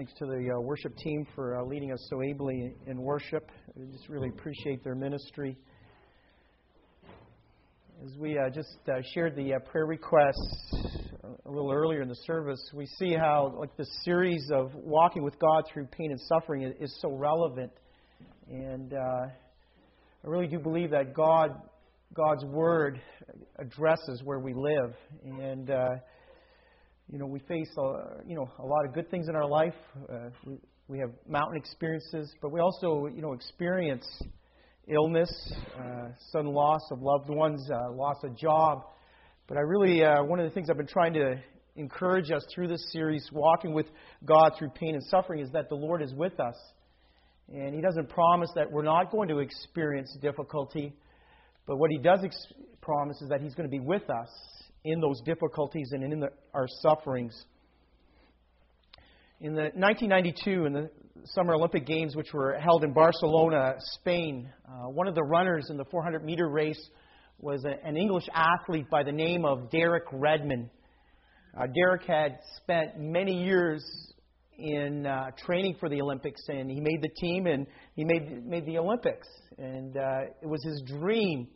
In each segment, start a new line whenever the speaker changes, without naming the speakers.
Thanks to the uh, worship team for uh, leading us so ably in worship. We just really appreciate their ministry. As we uh, just uh, shared the uh, prayer requests a little earlier in the service, we see how like the series of walking with God through pain and suffering is, is so relevant. And uh, I really do believe that God, God's Word addresses where we live. And you know, we face a, you know a lot of good things in our life. Uh, we, we have mountain experiences, but we also you know experience illness, uh, sudden loss of loved ones, uh, loss of job. But I really uh, one of the things I've been trying to encourage us through this series, walking with God through pain and suffering, is that the Lord is with us, and He doesn't promise that we're not going to experience difficulty. But what he does ex- promise is that he's going to be with us in those difficulties and in the, our sufferings. In the 1992, in the Summer Olympic Games, which were held in Barcelona, Spain, uh, one of the runners in the 400 meter race was a, an English athlete by the name of Derek Redmond. Uh, Derek had spent many years in uh, training for the Olympics, and he made the team and he made made the Olympics, and uh, it was his dream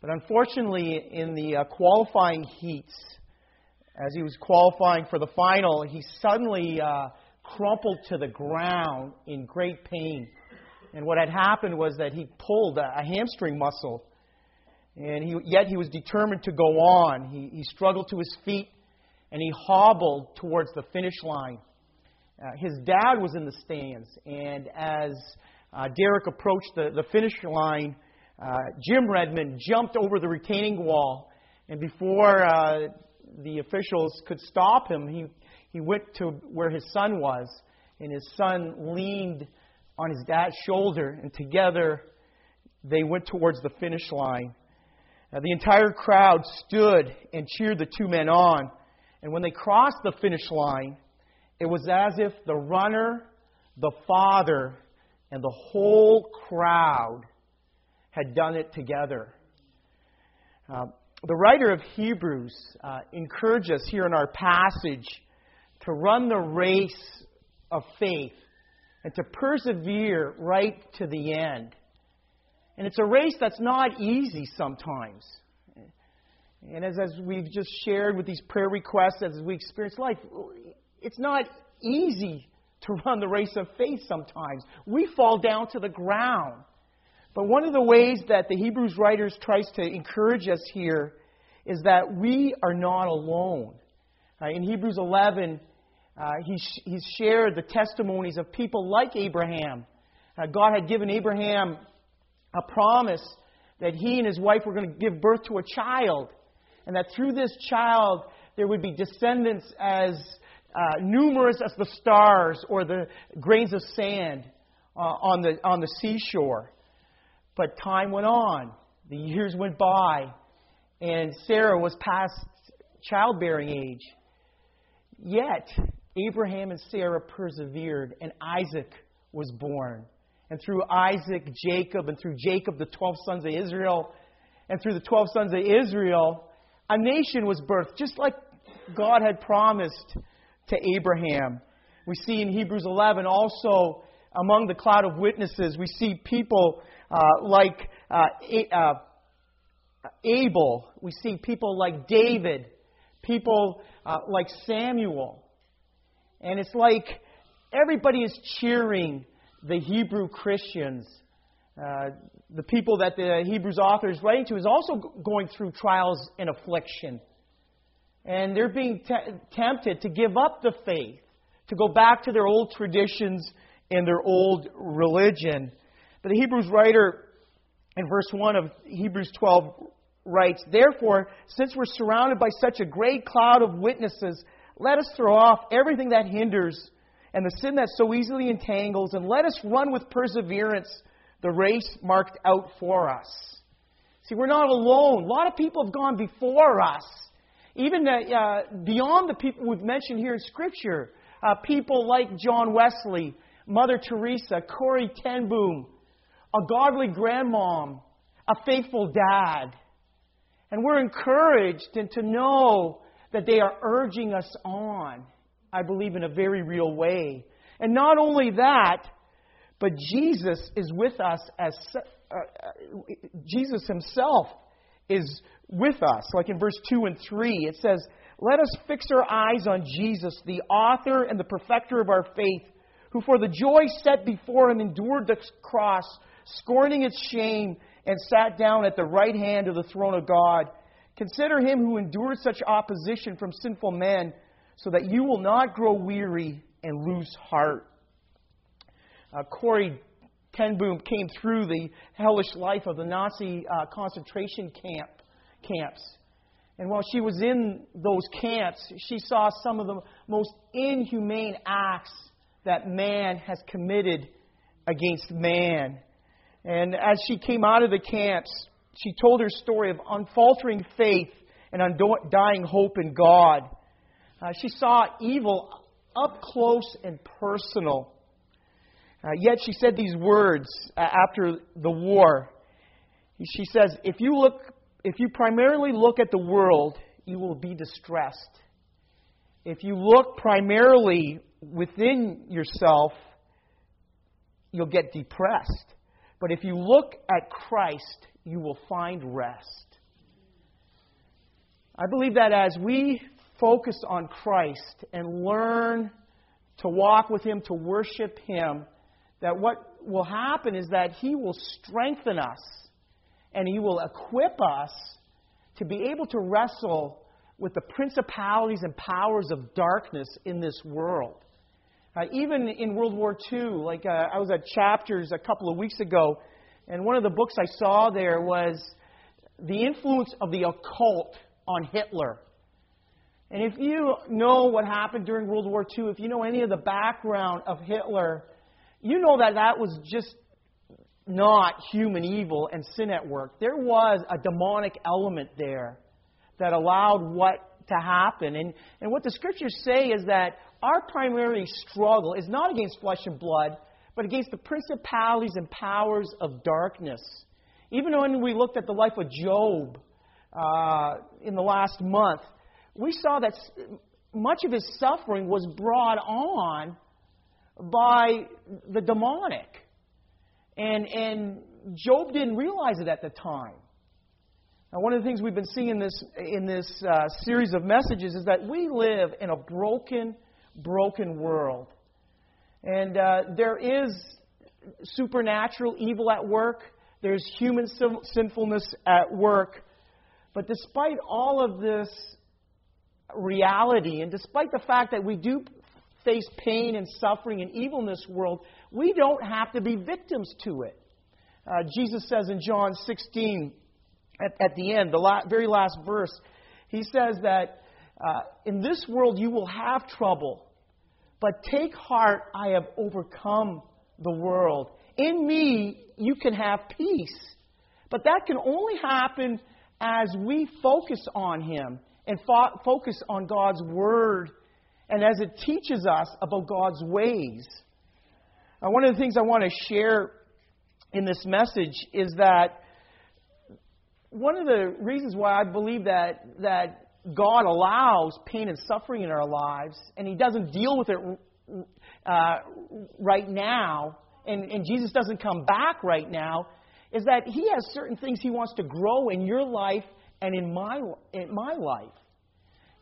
but unfortunately, in the uh, qualifying heats, as he was qualifying for the final, he suddenly uh, crumpled to the ground in great pain. And what had happened was that he pulled a, a hamstring muscle. And he, yet he was determined to go on. He, he struggled to his feet and he hobbled towards the finish line. Uh, his dad was in the stands, and as uh, Derek approached the, the finish line, uh, Jim Redmond jumped over the retaining wall, and before uh, the officials could stop him, he, he went to where his son was, and his son leaned on his dad's shoulder, and together they went towards the finish line. Uh, the entire crowd stood and cheered the two men on, and when they crossed the finish line, it was as if the runner, the father, and the whole crowd had done it together. Uh, the writer of Hebrews uh, encourages us here in our passage to run the race of faith and to persevere right to the end. And it's a race that's not easy sometimes. And as, as we've just shared with these prayer requests, as we experience life, it's not easy to run the race of faith sometimes. We fall down to the ground. But one of the ways that the Hebrews writers tries to encourage us here is that we are not alone. Uh, in Hebrews 11, uh, he, sh- he shared the testimonies of people like Abraham. Uh, God had given Abraham a promise that he and his wife were going to give birth to a child, and that through this child there would be descendants as uh, numerous as the stars or the grains of sand uh, on, the, on the seashore. But time went on. The years went by, and Sarah was past childbearing age. Yet, Abraham and Sarah persevered, and Isaac was born. And through Isaac, Jacob, and through Jacob, the 12 sons of Israel, and through the 12 sons of Israel, a nation was birthed, just like God had promised to Abraham. We see in Hebrews 11 also among the cloud of witnesses, we see people uh, like uh, uh, Abel. We see people like David, people uh, like Samuel. And it's like everybody is cheering the Hebrew Christians. Uh, the people that the Hebrews author is writing to is also going through trials and affliction. And they're being te- tempted to give up the faith, to go back to their old traditions and their old religion. But the Hebrews writer in verse 1 of Hebrews 12 writes, Therefore, since we're surrounded by such a great cloud of witnesses, let us throw off everything that hinders and the sin that so easily entangles, and let us run with perseverance the race marked out for us. See, we're not alone. A lot of people have gone before us. Even uh, beyond the people we've mentioned here in Scripture, uh, people like John Wesley, Mother Teresa, Corrie ten Boom, a godly grandmom, a faithful dad. And we're encouraged and to know that they are urging us on, I believe, in a very real way. And not only that, but Jesus is with us as uh, uh, Jesus himself is with us. Like in verse 2 and 3, it says, Let us fix our eyes on Jesus, the author and the perfecter of our faith, who for the joy set before him endured the cross, scorning its shame, and sat down at the right hand of the throne of God. Consider him who endured such opposition from sinful men, so that you will not grow weary and lose heart. Uh, Corrie ten Boom came through the hellish life of the Nazi uh, concentration camp camps. And while she was in those camps, she saw some of the most inhumane acts that man has committed against man. And as she came out of the camps, she told her story of unfaltering faith and undying hope in God. Uh, she saw evil up close and personal. Uh, yet she said these words uh, after the war. She says, if you, look, if you primarily look at the world, you will be distressed. If you look primarily within yourself, you'll get depressed. But if you look at Christ, you will find rest. I believe that as we focus on Christ and learn to walk with Him, to worship Him, that what will happen is that He will strengthen us and He will equip us to be able to wrestle with the principalities and powers of darkness in this world. Uh, even in World War II, like uh, I was at Chapters a couple of weeks ago, and one of the books I saw there was the influence of the occult on Hitler. And if you know what happened during World War II, if you know any of the background of Hitler, you know that that was just not human evil and sin at work. There was a demonic element there that allowed what to happen. And, and what the scriptures say is that our primary struggle is not against flesh and blood, but against the principalities and powers of darkness. Even when we looked at the life of Job uh, in the last month, we saw that much of his suffering was brought on by the demonic. And, and Job didn't realize it at the time. Now, one of the things we've been seeing in this, in this uh, series of messages is that we live in a broken, broken world. And uh, there is supernatural evil at work, there's human sinfulness at work. But despite all of this reality, and despite the fact that we do face pain and suffering and evil in this world, we don't have to be victims to it. Uh, Jesus says in John 16, at, at the end, the la- very last verse, he says that uh, in this world you will have trouble, but take heart, I have overcome the world. In me you can have peace. But that can only happen as we focus on Him and fo- focus on God's Word and as it teaches us about God's ways. Now, one of the things I want to share in this message is that one of the reasons why I believe that, that God allows pain and suffering in our lives, and He doesn't deal with it uh, right now, and, and Jesus doesn't come back right now, is that He has certain things He wants to grow in your life and in my, in my life.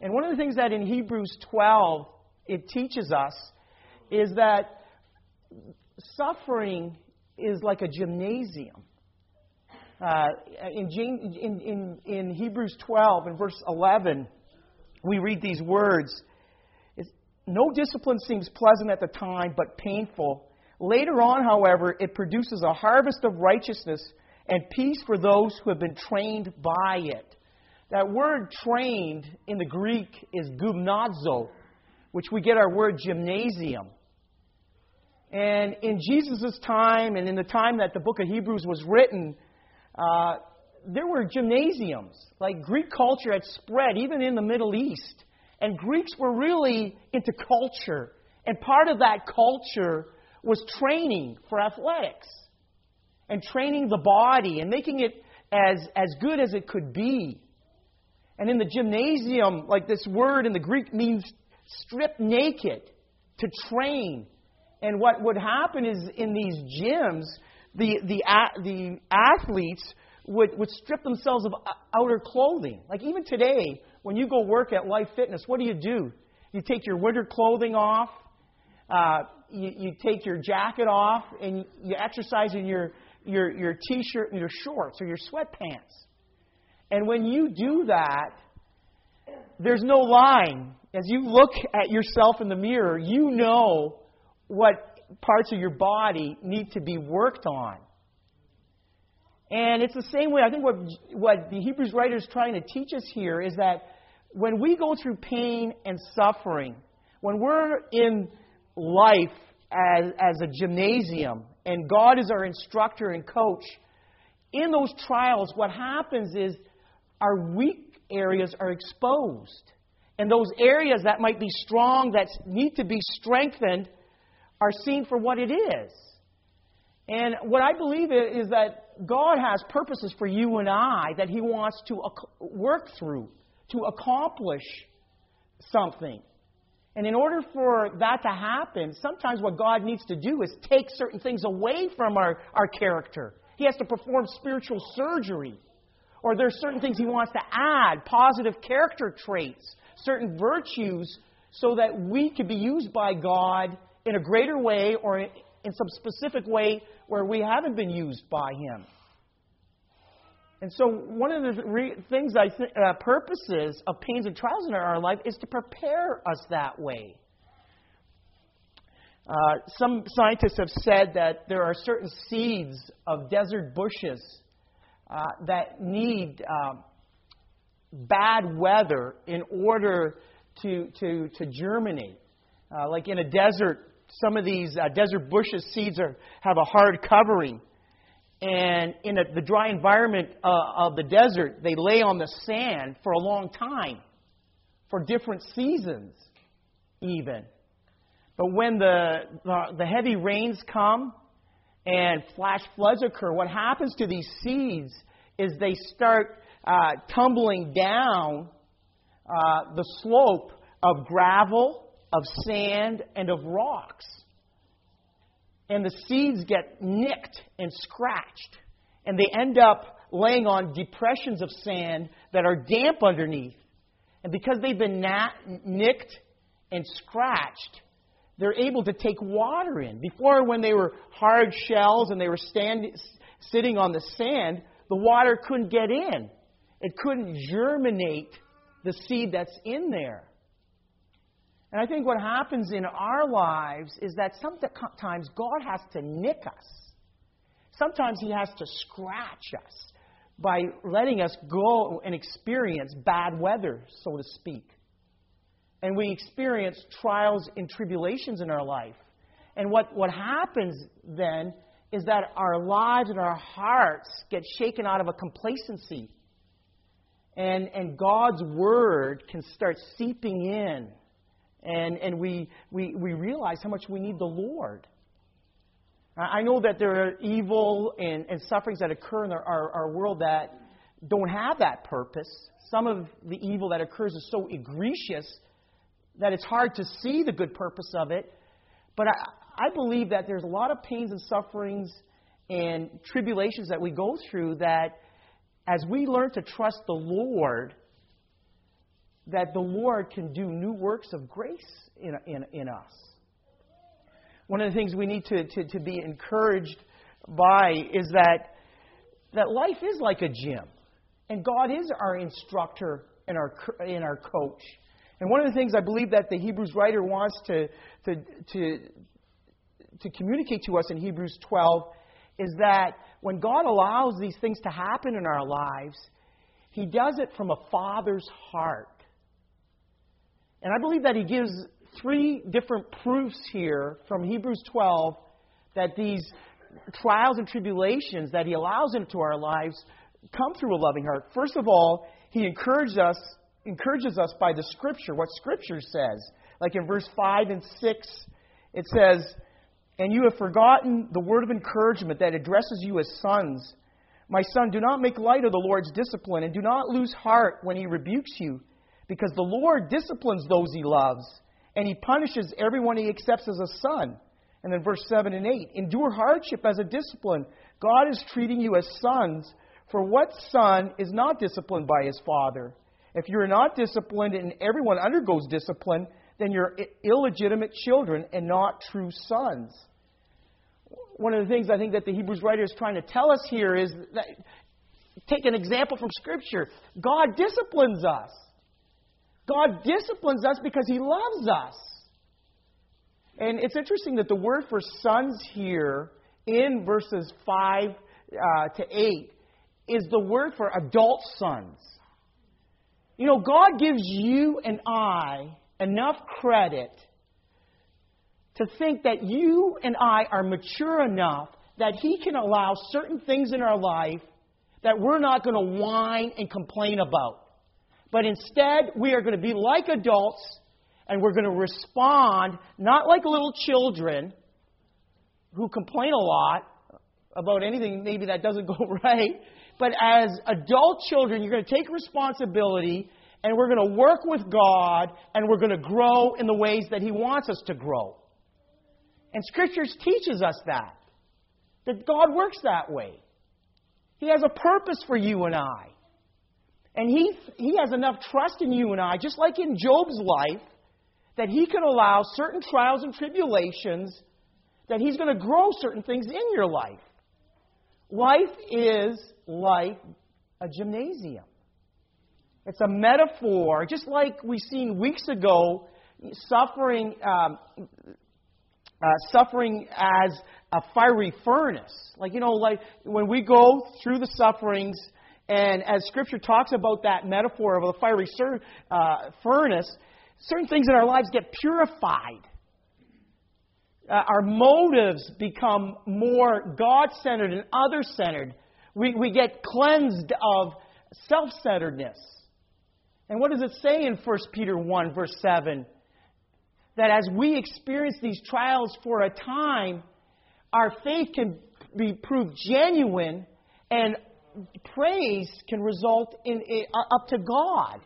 And one of the things that in Hebrews 12 it teaches us is that suffering is like a gymnasium. Uh, in, in, in, in, Hebrews 12 and verse 11, we read these words No discipline seems pleasant at the time, but painful. Later on, however, it produces a harvest of righteousness and peace for those who have been trained by it. That word trained in the Greek is gymnazo, which we get our word gymnasium. And in Jesus' time and in the time that the book of Hebrews was written, uh, there were gymnasiums. Like Greek culture had spread even in the Middle East. And Greeks were really into culture. And part of that culture was training for athletics and training the body and making it as, as good as it could be. And in the gymnasium, like this word in the Greek means strip naked, to train. And what would happen is in these gyms, the, the, the athletes would, would strip themselves of outer clothing. Like even today, when you go work at Life Fitness, what do you do? You take your winter clothing off, uh, you, you take your jacket off, and you exercise in your, your, your t shirt and your shorts or your sweatpants. And when you do that, there's no line. As you look at yourself in the mirror, you know what parts of your body need to be worked on. And it's the same way. I think what, what the Hebrews writer is trying to teach us here is that when we go through pain and suffering, when we're in life as, as a gymnasium and God is our instructor and coach, in those trials, what happens is our weak areas are exposed. And those areas that might be strong, that need to be strengthened, are seen for what it is. And what I believe is that God has purposes for you and I that He wants to work through, to accomplish something. And in order for that to happen, sometimes what God needs to do is take certain things away from our, our character. He has to perform spiritual surgery. Or there's certain things He wants to add, positive character traits, certain virtues, so that we can be used by God in a greater way or in some specific way where we haven't been used by Him. And so, one of the re- things I think, uh, purposes of pains and trials in our life is to prepare us that way. Uh, some scientists have said that there are certain seeds of desert bushes uh, that need uh, bad weather in order to, to, to germinate. Uh, like in a desert, some of these uh, desert bushes seeds are, have a hard covering. And in a, the dry environment uh, of the desert, they lay on the sand for a long time, for different seasons, even. But when the, the, the heavy rains come and flash floods occur, what happens to these seeds is they start uh, tumbling down uh, the slope of gravel of sand and of rocks. And the seeds get nicked and scratched. And they end up laying on depressions of sand that are damp underneath. And because they've been nat- nicked and scratched, they're able to take water in. Before, when they were hard shells and they were stand- sitting on the sand, the water couldn't get in. It couldn't germinate the seed that's in there. And I think what happens in our lives is that sometimes God has to nick us. Sometimes He has to scratch us by letting us go and experience bad weather, so to speak. And we experience trials and tribulations in our life. And what, what happens then is that our lives and our hearts get shaken out of a complacency. And, and God's Word can start seeping in and, and we, we, we realize how much we need the Lord. I know that there are evil and, and sufferings that occur in our, our, our world that don't have that purpose. Some of the evil that occurs is so egregious that it's hard to see the good purpose of it. But I, I believe that there's a lot of pains and sufferings and tribulations that we go through that as we learn to trust the Lord, that the Lord can do new works of grace in, in, in us. One of the things we need to, to, to be encouraged by is that, that life is like a gym, and God is our instructor and our, and our coach. And one of the things I believe that the Hebrews writer wants to, to, to, to communicate to us in Hebrews 12 is that when God allows these things to happen in our lives, He does it from a father's heart. And I believe that he gives three different proofs here from Hebrews 12 that these trials and tribulations that he allows into our lives come through a loving heart. First of all, he encourages us encourages us by the scripture, what scripture says. Like in verse 5 and 6, it says, And you have forgotten the word of encouragement that addresses you as sons. My son, do not make light of the Lord's discipline, and do not lose heart when he rebukes you because the Lord disciplines those he loves, and he punishes everyone he accepts as a son. And then verse 7 and 8 endure hardship as a discipline. God is treating you as sons. For what son is not disciplined by his father? If you're not disciplined and everyone undergoes discipline, then you're illegitimate children and not true sons. One of the things I think that the Hebrews writer is trying to tell us here is that take an example from Scripture. God disciplines us. God disciplines us because He loves us. And it's interesting that the word for sons here in verses 5 uh, to 8 is the word for adult sons. You know, God gives you and I enough credit to think that you and I are mature enough that He can allow certain things in our life that we're not going to whine and complain about. But instead, we are going to be like adults and we're going to respond not like little children who complain a lot about anything maybe that doesn't go right, but as adult children, you're going to take responsibility and we're going to work with God and we're going to grow in the ways that He wants us to grow. And Scriptures teaches us that. That God works that way. He has a purpose for you and I. And he, he has enough trust in you and I, just like in Job's life, that he can allow certain trials and tribulations, that he's going to grow certain things in your life. Life is like a gymnasium. It's a metaphor, just like we seen weeks ago, suffering, um, uh, suffering as a fiery furnace. Like you know, like when we go through the sufferings, and as Scripture talks about that metaphor of the fiery sur- uh, furnace, certain things in our lives get purified. Uh, our motives become more God centered and other centered. We, we get cleansed of self centeredness. And what does it say in 1 Peter 1, verse 7? That as we experience these trials for a time, our faith can be proved genuine and praise can result in, in uh, up to God.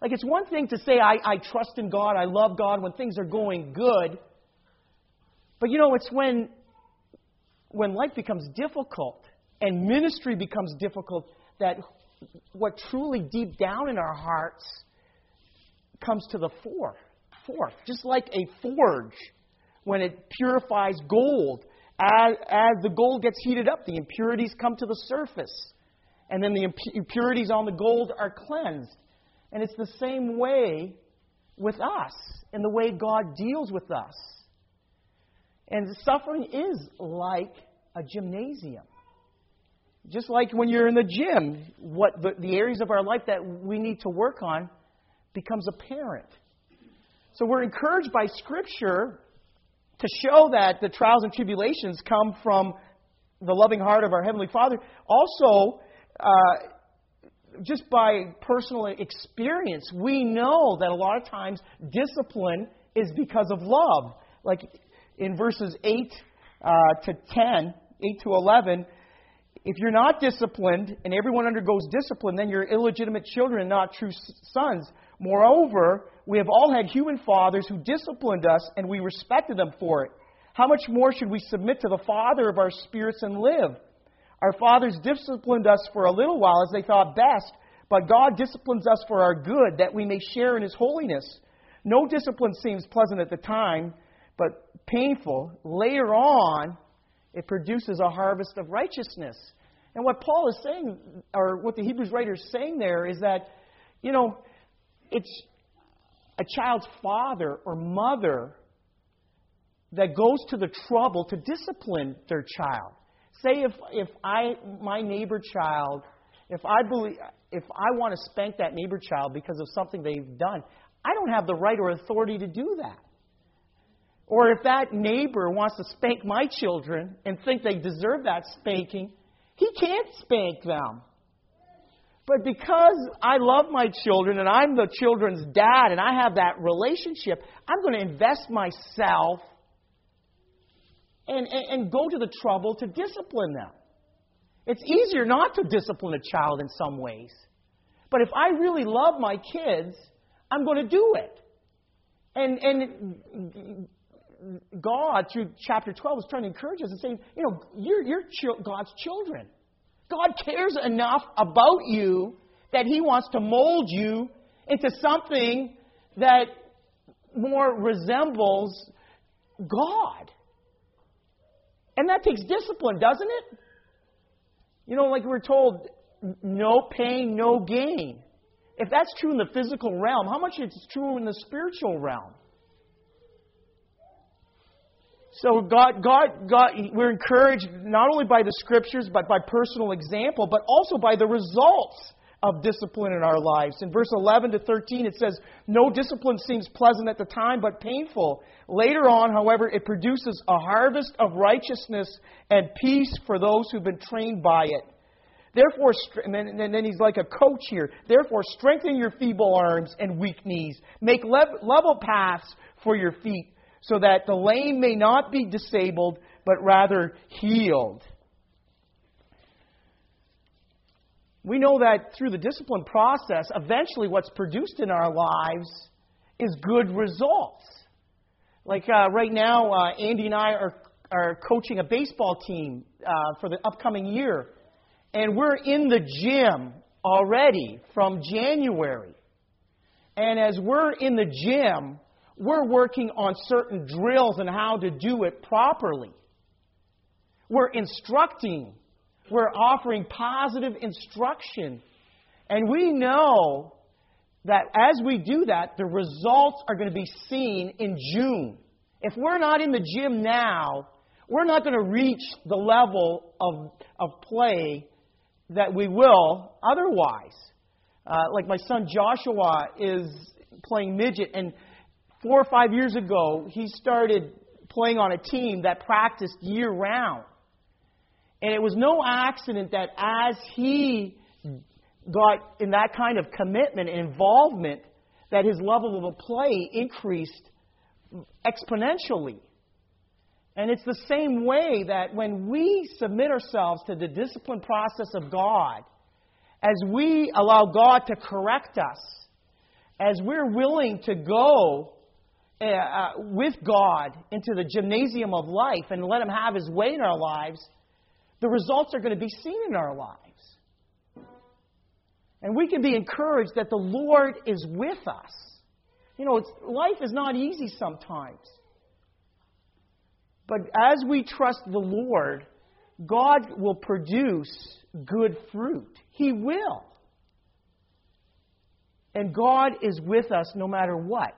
Like it's one thing to say, I, I trust in God, I love God when things are going good. But you know, it's when when life becomes difficult and ministry becomes difficult that what truly deep down in our hearts comes to the fore. Forth. Just like a forge when it purifies gold. As, as the gold gets heated up, the impurities come to the surface. And then the impurities on the gold are cleansed. And it's the same way with us and the way God deals with us. And suffering is like a gymnasium. Just like when you're in the gym, what the, the areas of our life that we need to work on becomes apparent. So we're encouraged by Scripture to show that the trials and tribulations come from the loving heart of our Heavenly Father. Also, uh, just by personal experience, we know that a lot of times discipline is because of love. Like in verses 8 uh, to 10, 8 to 11, if you're not disciplined and everyone undergoes discipline, then you're illegitimate children and not true sons. Moreover, we have all had human fathers who disciplined us and we respected them for it. How much more should we submit to the Father of our spirits and live? Our fathers disciplined us for a little while as they thought best, but God disciplines us for our good, that we may share in His holiness. No discipline seems pleasant at the time, but painful. Later on, it produces a harvest of righteousness. And what Paul is saying, or what the Hebrews writer is saying there, is that, you know, it's a child's father or mother that goes to the trouble to discipline their child. Say if, if I, my neighbor child, if I believe, if I want to spank that neighbor child because of something they've done, I don't have the right or authority to do that. Or if that neighbor wants to spank my children and think they deserve that spanking, he can't spank them. But because I love my children and I'm the children's dad and I have that relationship, I'm going to invest myself and, and, and go to the trouble to discipline them. It's easier not to discipline a child in some ways. But if I really love my kids, I'm going to do it. And, and God, through chapter 12, is trying to encourage us and saying, you know, you're, you're God's children. God cares enough about you that He wants to mold you into something that more resembles God. And that takes discipline, doesn't it? You know, like we're told, no pain, no gain. If that's true in the physical realm, how much is true in the spiritual realm? So God, God, God, we're encouraged not only by the scriptures, but by personal example, but also by the results of discipline in our lives. In verse 11 to 13, it says, No discipline seems pleasant at the time, but painful. Later on, however, it produces a harvest of righteousness and peace for those who've been trained by it. Therefore, and then, and then he's like a coach here. Therefore, strengthen your feeble arms and weak knees. Make level paths for your feet so that the lame may not be disabled, but rather healed. We know that through the discipline process, eventually what's produced in our lives is good results. Like uh, right now, uh, Andy and I are, are coaching a baseball team uh, for the upcoming year. And we're in the gym already from January. And as we're in the gym, we're working on certain drills and how to do it properly. We're instructing, we're offering positive instruction. And we know that as we do that, the results are going to be seen in June. If we're not in the gym now, we're not going to reach the level of, of play that we will otherwise. Uh, like my son Joshua is playing midget, and four or five years ago, he started playing on a team that practiced year round. And it was no accident that as he got in that kind of commitment and involvement, that his level of play increased exponentially. And it's the same way that when we submit ourselves to the discipline process of God, as we allow God to correct us, as we're willing to go uh, uh, with God into the gymnasium of life and let Him have His way in our lives, the results are going to be seen in our lives. And we can be encouraged that the Lord is with us. You know, life is not easy sometimes. But as we trust the Lord, God will produce good fruit. He will. And God is with us no matter what.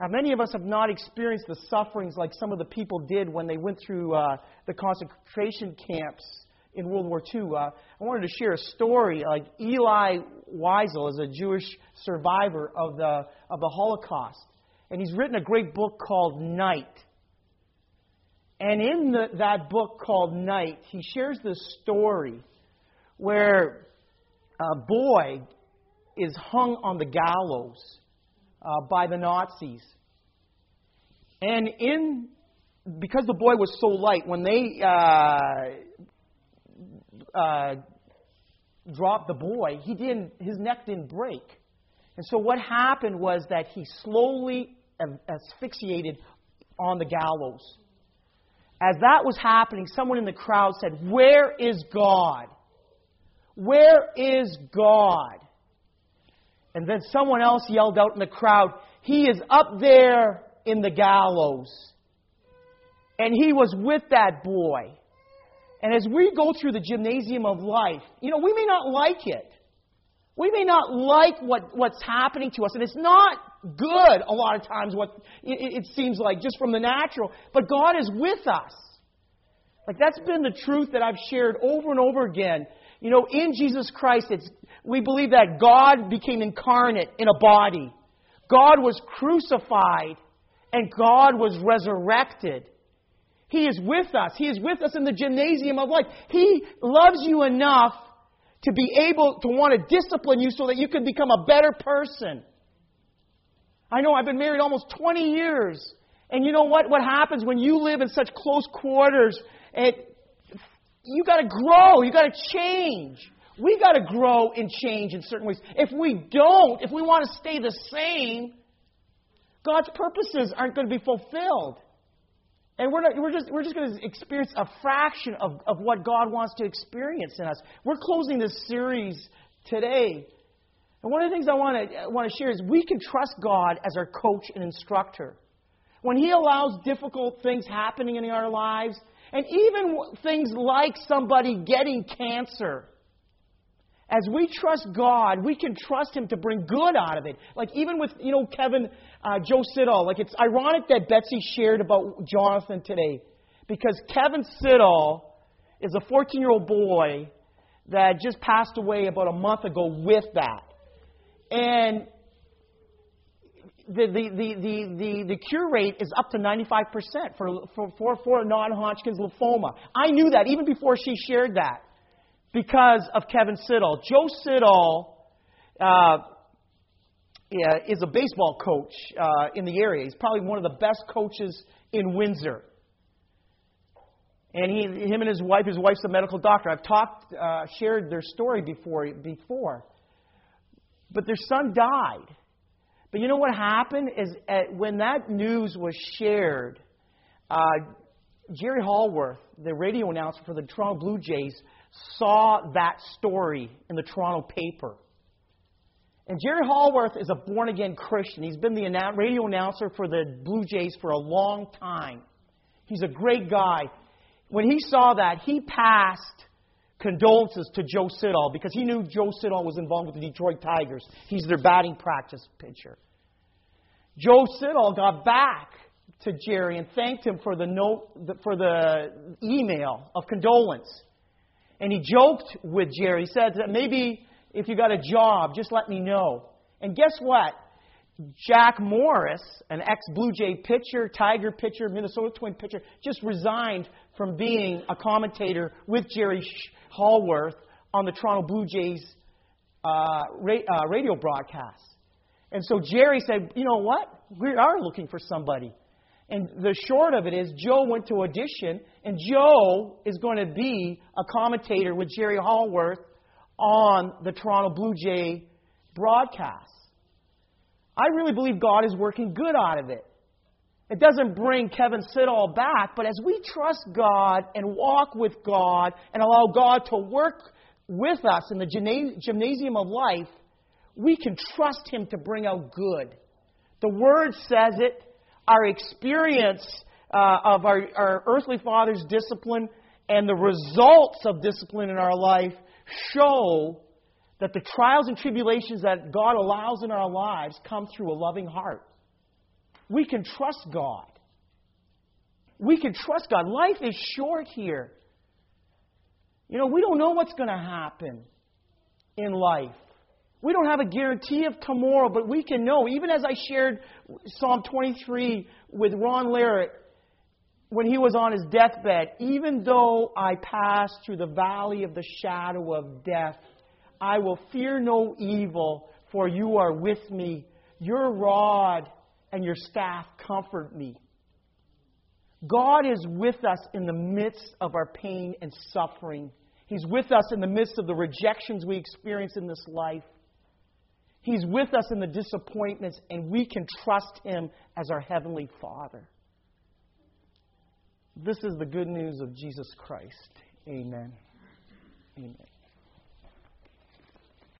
Now, many of us have not experienced the sufferings like some of the people did when they went through uh, the concentration camps in World War II. Uh, I wanted to share a story. Like Elie Wiesel is a Jewish survivor of the, of the Holocaust, and he's written a great book called Night. And in the, that book called Night, he shares this story where a boy is hung on the gallows uh, by the Nazis. And in because the boy was so light, when they uh, uh, dropped the boy, he didn't. His neck didn't break. And so what happened was that he slowly asphyxiated on the gallows. As that was happening, someone in the crowd said, Where is God? Where is God? And then someone else yelled out in the crowd, He is up there in the gallows. And he was with that boy. And as we go through the gymnasium of life, you know, we may not like it. We may not like what, what's happening to us. And it's not good a lot of times, what it, it seems like, just from the natural. But God is with us. Like that's been the truth that I've shared over and over again. You know, in Jesus Christ, it's we believe that God became incarnate in a body. God was crucified and God was resurrected. He is with us. He is with us in the gymnasium of life. He loves you enough to be able to want to discipline you so that you can become a better person. I know I've been married almost 20 years. And you know what? What happens when you live in such close quarters? It, you got to grow. You got to change. We got to grow and change in certain ways. If we don't, if we want to stay the same, God's purposes aren't going to be fulfilled. And we're, not, we're just, we're just going to experience a fraction of, of what God wants to experience in us. We're closing this series today. And one of the things I want to, want to share is we can trust God as our coach and instructor. When He allows difficult things happening in our lives, and even things like somebody getting cancer, as we trust God, we can trust Him to bring good out of it. Like even with, you know, Kevin, uh, Joe Siddall, like it's ironic that Betsy shared about Jonathan today. Because Kevin Siddall is a 14 year old boy that just passed away about a month ago with that. And the, the, the, the, the, the cure rate is up to 95% for, for, for, for non Hodgkin's lymphoma. I knew that even before she shared that because of Kevin Siddall. Joe Siddall uh, is a baseball coach uh, in the area. He's probably one of the best coaches in Windsor. And he, him and his wife, his wife's a medical doctor. I've talked, uh, shared their story before, before. But their son died. But you know what happened is at, when that news was shared, uh, Jerry Howarth, the radio announcer for the Toronto Blue Jays, saw that story in the Toronto paper. And Jerry Howarth is a born again Christian. He's been the radio announcer for the Blue Jays for a long time. He's a great guy. When he saw that, he passed condolences to Joe Siddall because he knew Joe Siddall was involved with the Detroit Tigers. He's their batting practice pitcher. Joe Siddall got back to Jerry and thanked him for the note for the email of condolence. And he joked with Jerry. He said that maybe if you got a job, just let me know. And guess what? Jack Morris, an ex Blue Jay pitcher, Tiger pitcher, Minnesota Twin pitcher, just resigned from being a commentator with Jerry Howarth on the Toronto Blue Jays uh, uh, radio broadcast. And so Jerry said, You know what? We are looking for somebody. And the short of it is, Joe went to audition, and Joe is going to be a commentator with Jerry Howarth on the Toronto Blue Jay broadcast. I really believe God is working good out of it. It doesn't bring Kevin Siddall back, but as we trust God and walk with God and allow God to work with us in the gymnasium of life, we can trust Him to bring out good. The Word says it our experience uh, of our, our earthly father's discipline and the results of discipline in our life show that the trials and tribulations that God allows in our lives come through a loving heart. We can trust God. We can trust God. Life is short here. You know, we don't know what's going to happen in life. We don't have a guarantee of tomorrow, but we can know. Even as I shared Psalm 23 with Ron Larrett when he was on his deathbed, even though I pass through the valley of the shadow of death, I will fear no evil, for you are with me. Your rod and your staff comfort me. God is with us in the midst of our pain and suffering. He's with us in the midst of the rejections we experience in this life. He's with us in the disappointments, and we can trust Him as our Heavenly Father. This is the good news of Jesus Christ. Amen. Amen.